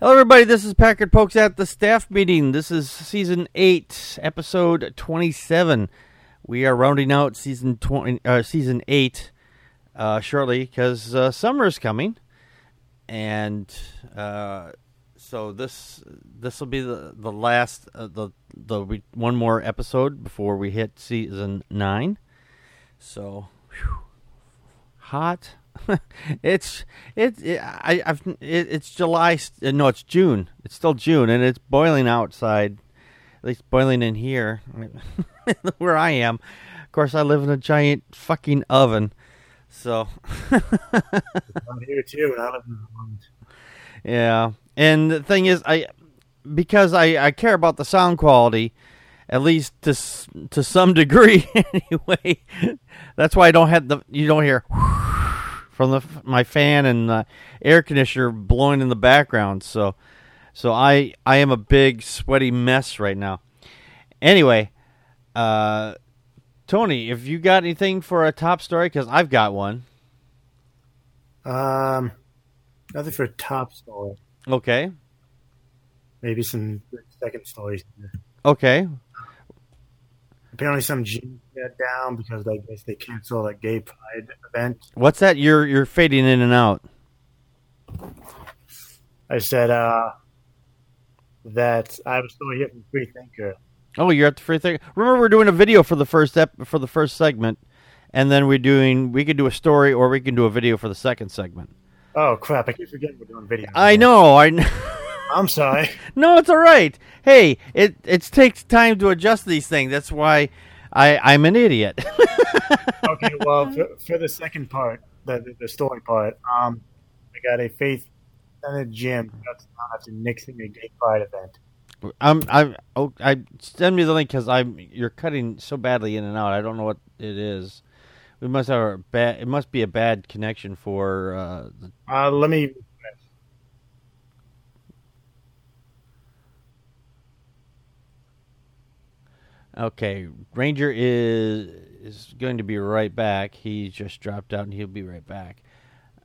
Hello, everybody. This is Packard Pokes at the staff meeting. This is season eight, episode twenty-seven. We are rounding out season twenty, uh, season eight, uh, shortly because uh, summer is coming, and uh, so this this will be the the last uh, the the one more episode before we hit season nine. So, whew, hot it's it, it I I've it, it's July uh, no it's June. It's still June and it's boiling outside at least boiling in here where I am. Of course I live in a giant fucking oven so. I'm here too and I live in yeah and the thing is I because I I care about the sound quality at least to to some degree anyway. That's why I don't have the you don't hear from the my fan and the air conditioner blowing in the background. So, so I I am a big sweaty mess right now. Anyway, uh, Tony, if you got anything for a top story, because I've got one. Um, nothing for a top story. Okay. Maybe some second stories. Okay. Apparently, some gyms got down because I guess they canceled a gay pride event. What's that? You're you're fading in and out. I said uh, that I was still here from Free Thinker. Oh, you're at the Free Thinker. Remember, we're doing a video for the first ep- for the first segment, and then we're doing we could do a story or we can do a video for the second segment. Oh crap! I keep forgetting we're doing video. I know. I. I'm sorry. no, it's all right. Hey, it it takes time to adjust these things. That's why I I'm an idiot. okay, well, for, for, the second part, the the story part, um, I got a faith and a gym that's down after nixing a gay pride event. I'm I'm oh I send me the link because I'm you're cutting so badly in and out. I don't know what it is. We must have a bad. It must be a bad connection for. Uh, uh let me Okay, Ranger is is going to be right back. He just dropped out, and he'll be right back.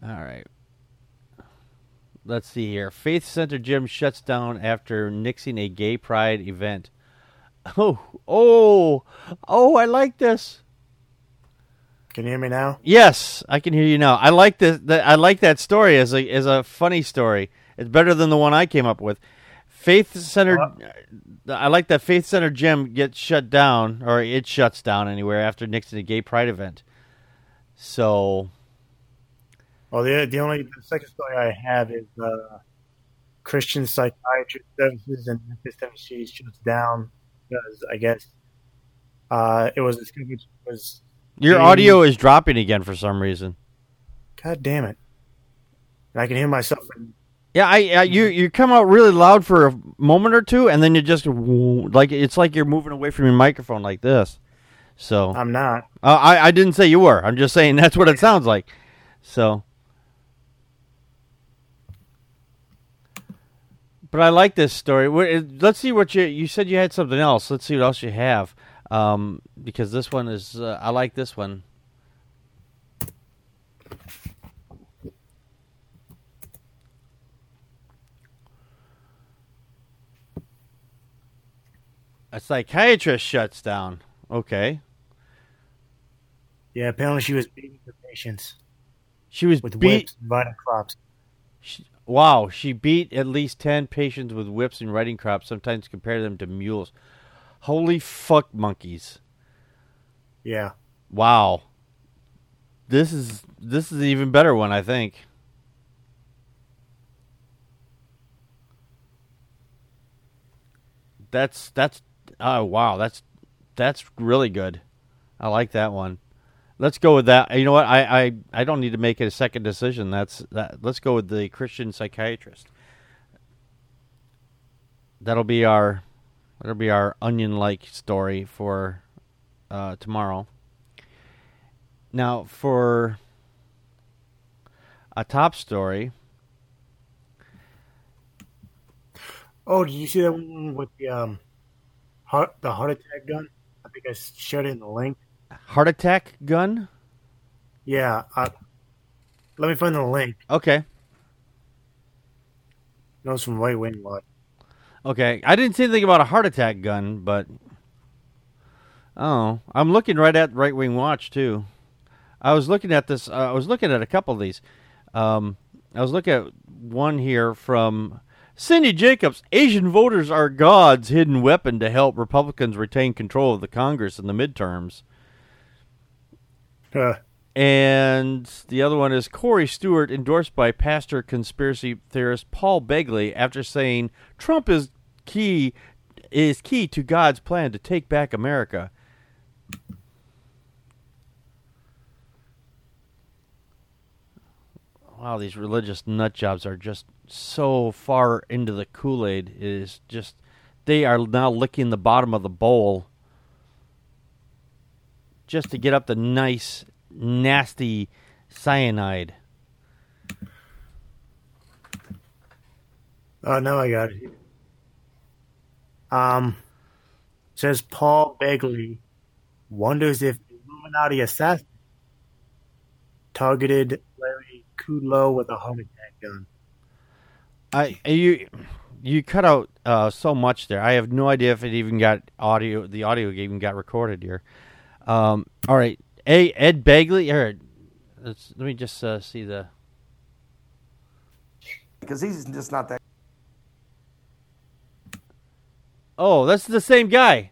All right. Let's see here. Faith Center Gym shuts down after nixing a gay pride event. Oh, oh, oh! I like this. Can you hear me now? Yes, I can hear you now. I like this. I like that story as a as a funny story. It's better than the one I came up with. Faith Center. I like that Faith Center gym gets shut down, or it shuts down anywhere after Nixon a gay pride event. So. Well, the the only the second story I have is uh, Christian Psychiatrist Services in Memphis, Tennessee shuts down because I guess uh, it was discovered was. Your being, audio is dropping again for some reason. God damn it! And I can hear myself in yeah, I, I, you you come out really loud for a moment or two, and then you just like it's like you're moving away from your microphone like this. So I'm not. Uh, I I didn't say you were. I'm just saying that's what it sounds like. So, but I like this story. Let's see what you you said. You had something else. Let's see what else you have. Um, because this one is uh, I like this one. A psychiatrist shuts down. Okay. Yeah, apparently she was beating her patients. She was with beat- whips and riding crops. She, wow, she beat at least ten patients with whips and riding crops. Sometimes compare them to mules. Holy fuck, monkeys! Yeah. Wow. This is this is an even better one, I think. That's that's Oh wow, that's that's really good. I like that one. Let's go with that. You know what? I, I, I don't need to make a second decision. That's that. Let's go with the Christian psychiatrist. That'll be our that'll be our onion-like story for uh, tomorrow. Now for a top story. Oh, did you see that one with the um heart, the heart attack gun. I think I showed it in the link. Heart attack gun? Yeah. Uh, let me find the link. Okay. Knows from Right Wing Watch. Okay, I didn't see anything about a heart attack gun, but oh, I'm looking right at Right Wing Watch too. I was looking at this. Uh, I was looking at a couple of these. Um, I was looking at one here from Cindy Jacobs. Asian voters are God's hidden weapon to help Republicans retain control of the Congress in the midterms. And the other one is Corey Stewart, endorsed by pastor conspiracy theorist Paul Begley, after saying Trump is key is key to God's plan to take back America. Wow, these religious nut jobs are just so far into the Kool Aid. Is just they are now licking the bottom of the bowl just to get up the nice, nasty cyanide. oh, now I got it. Um, says Paul Begley wonders if Illuminati assassin targeted Larry Kudlow with a heart attack gun. I you you cut out uh, so much there. I have no idea if it even got audio. The audio even got recorded here. Um, all right, a Ed Begley. Here, let's, let me just uh, see the. because he's just not that. Oh, that's the same guy.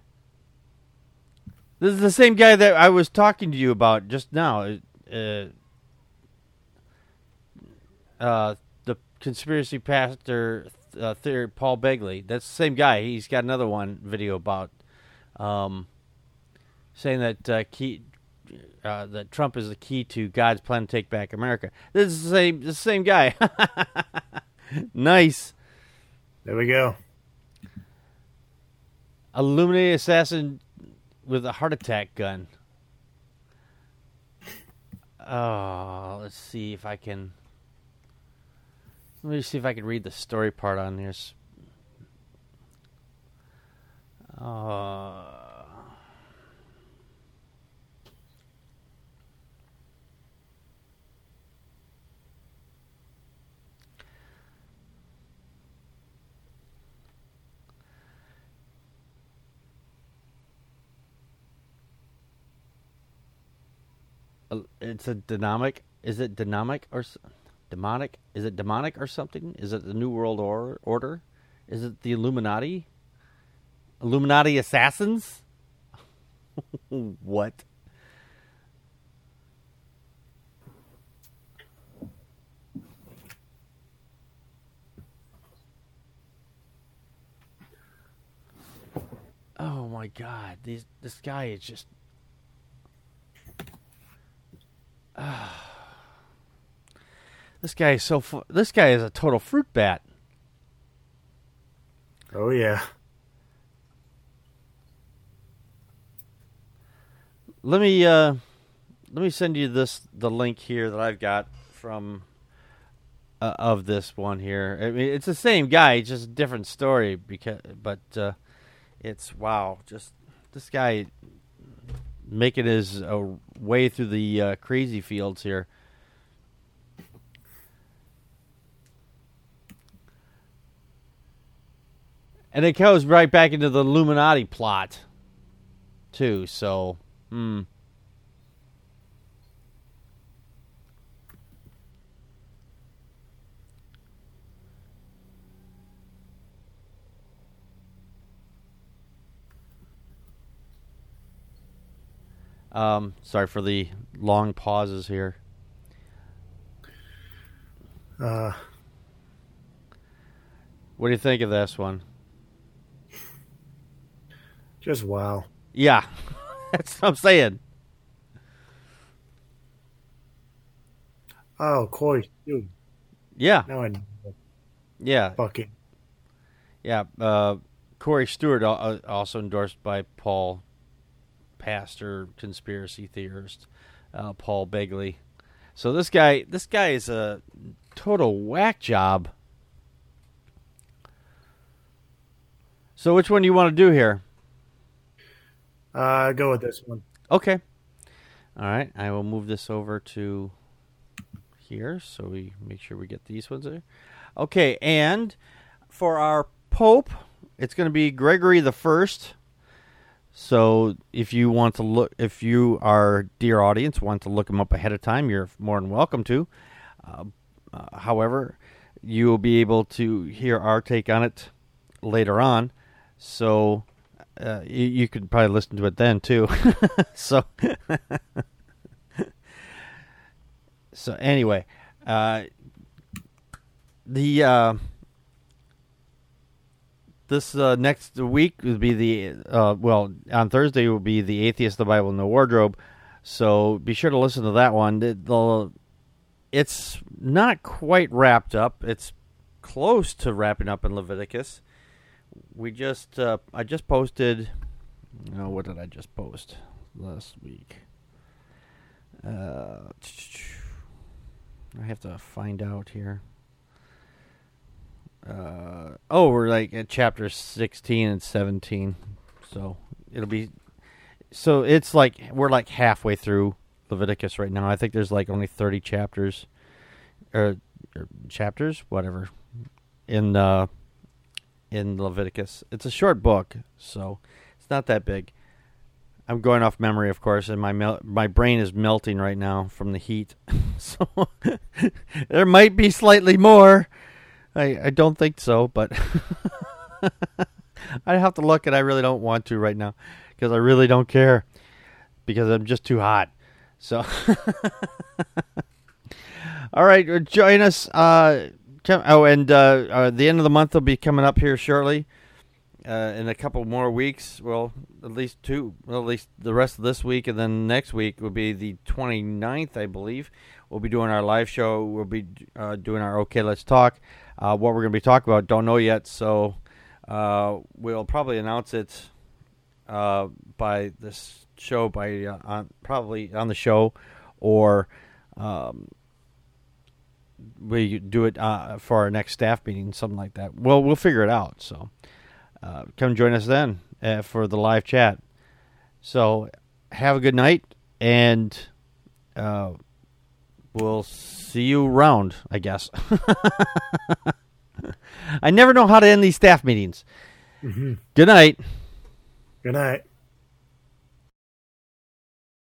This is the same guy that I was talking to you about just now. Uh, uh, the conspiracy pastor, uh, theory, Paul Begley. That's the same guy. He's got another one video about um, saying that uh, key. Uh, that Trump is the key to God's plan to take back America. This is the same, this the same guy. nice. There we go. Illuminati assassin with a heart attack gun. Oh, let's see if I can. Let me see if I can read the story part on this. Uh, it's a dynamic. Is it dynamic or s- demonic? Is it demonic or something? Is it the New World or- Order? Is it the Illuminati? Illuminati assassins? what? Oh my God! These this guy is just This guy is so. Fu- this guy is a total fruit bat. Oh yeah. Let me uh, let me send you this the link here that I've got from uh, of this one here. I mean, it's the same guy, just a different story. Because, but uh, it's wow, just this guy making his uh, way through the uh, crazy fields here. And it goes right back into the Illuminati plot, too. So, hmm. Um, sorry for the long pauses here. Uh, What do you think of this one? Just wow. Yeah, that's what I'm saying. Oh, Corey, dude. Yeah, Now I know. yeah, Fucking. yeah. Uh, Corey Stewart, uh, also endorsed by Paul, pastor, conspiracy theorist, uh, Paul Begley. So this guy, this guy is a total whack job. So which one do you want to do here? Uh, go with this one. Okay. All right. I will move this over to here so we make sure we get these ones there. Okay. And for our Pope, it's going to be Gregory the First. So if you want to look, if you, our dear audience, want to look him up ahead of time, you're more than welcome to. Uh, uh, however, you will be able to hear our take on it later on. So uh, you, you could probably listen to it then too. so, so anyway, uh, the uh, this uh, next week would be the uh, well on Thursday will be the atheist, the Bible, and the wardrobe. So be sure to listen to that one. It, the, it's not quite wrapped up. It's close to wrapping up in Leviticus. We just uh, I just posted. Oh, what did I just post last week? Uh, I have to find out here uh, oh, we're like at chapter 16 and 17. So it'll be, so it's like, we're like halfway through Leviticus right now. I think there's like only 30 chapters, or, or chapters, whatever, in, uh, in Leviticus. It's a short book, so it's not that big. I'm going off memory, of course, and my mel- my brain is melting right now from the heat. so there might be slightly more, I, I don't think so, but I have to look, and I really don't want to right now because I really don't care because I'm just too hot. So, all right, uh, join us. Uh, oh, and uh, uh, the end of the month will be coming up here shortly. Uh, in a couple more weeks, well, at least two, well, at least the rest of this week, and then next week will be the 29th, I believe. We'll be doing our live show. We'll be uh, doing our OK Let's Talk. Uh, what we're going to be talking about, don't know yet, so uh, we'll probably announce it by this show, by on, probably on the show, or um, we do it uh, for our next staff meeting, something like that. Well, we'll figure it out. So uh, come join us then for the live chat. So have a good night, and we'll see you around, I guess. I never know how to end these staff meetings. Mm-hmm. Good night. Good night.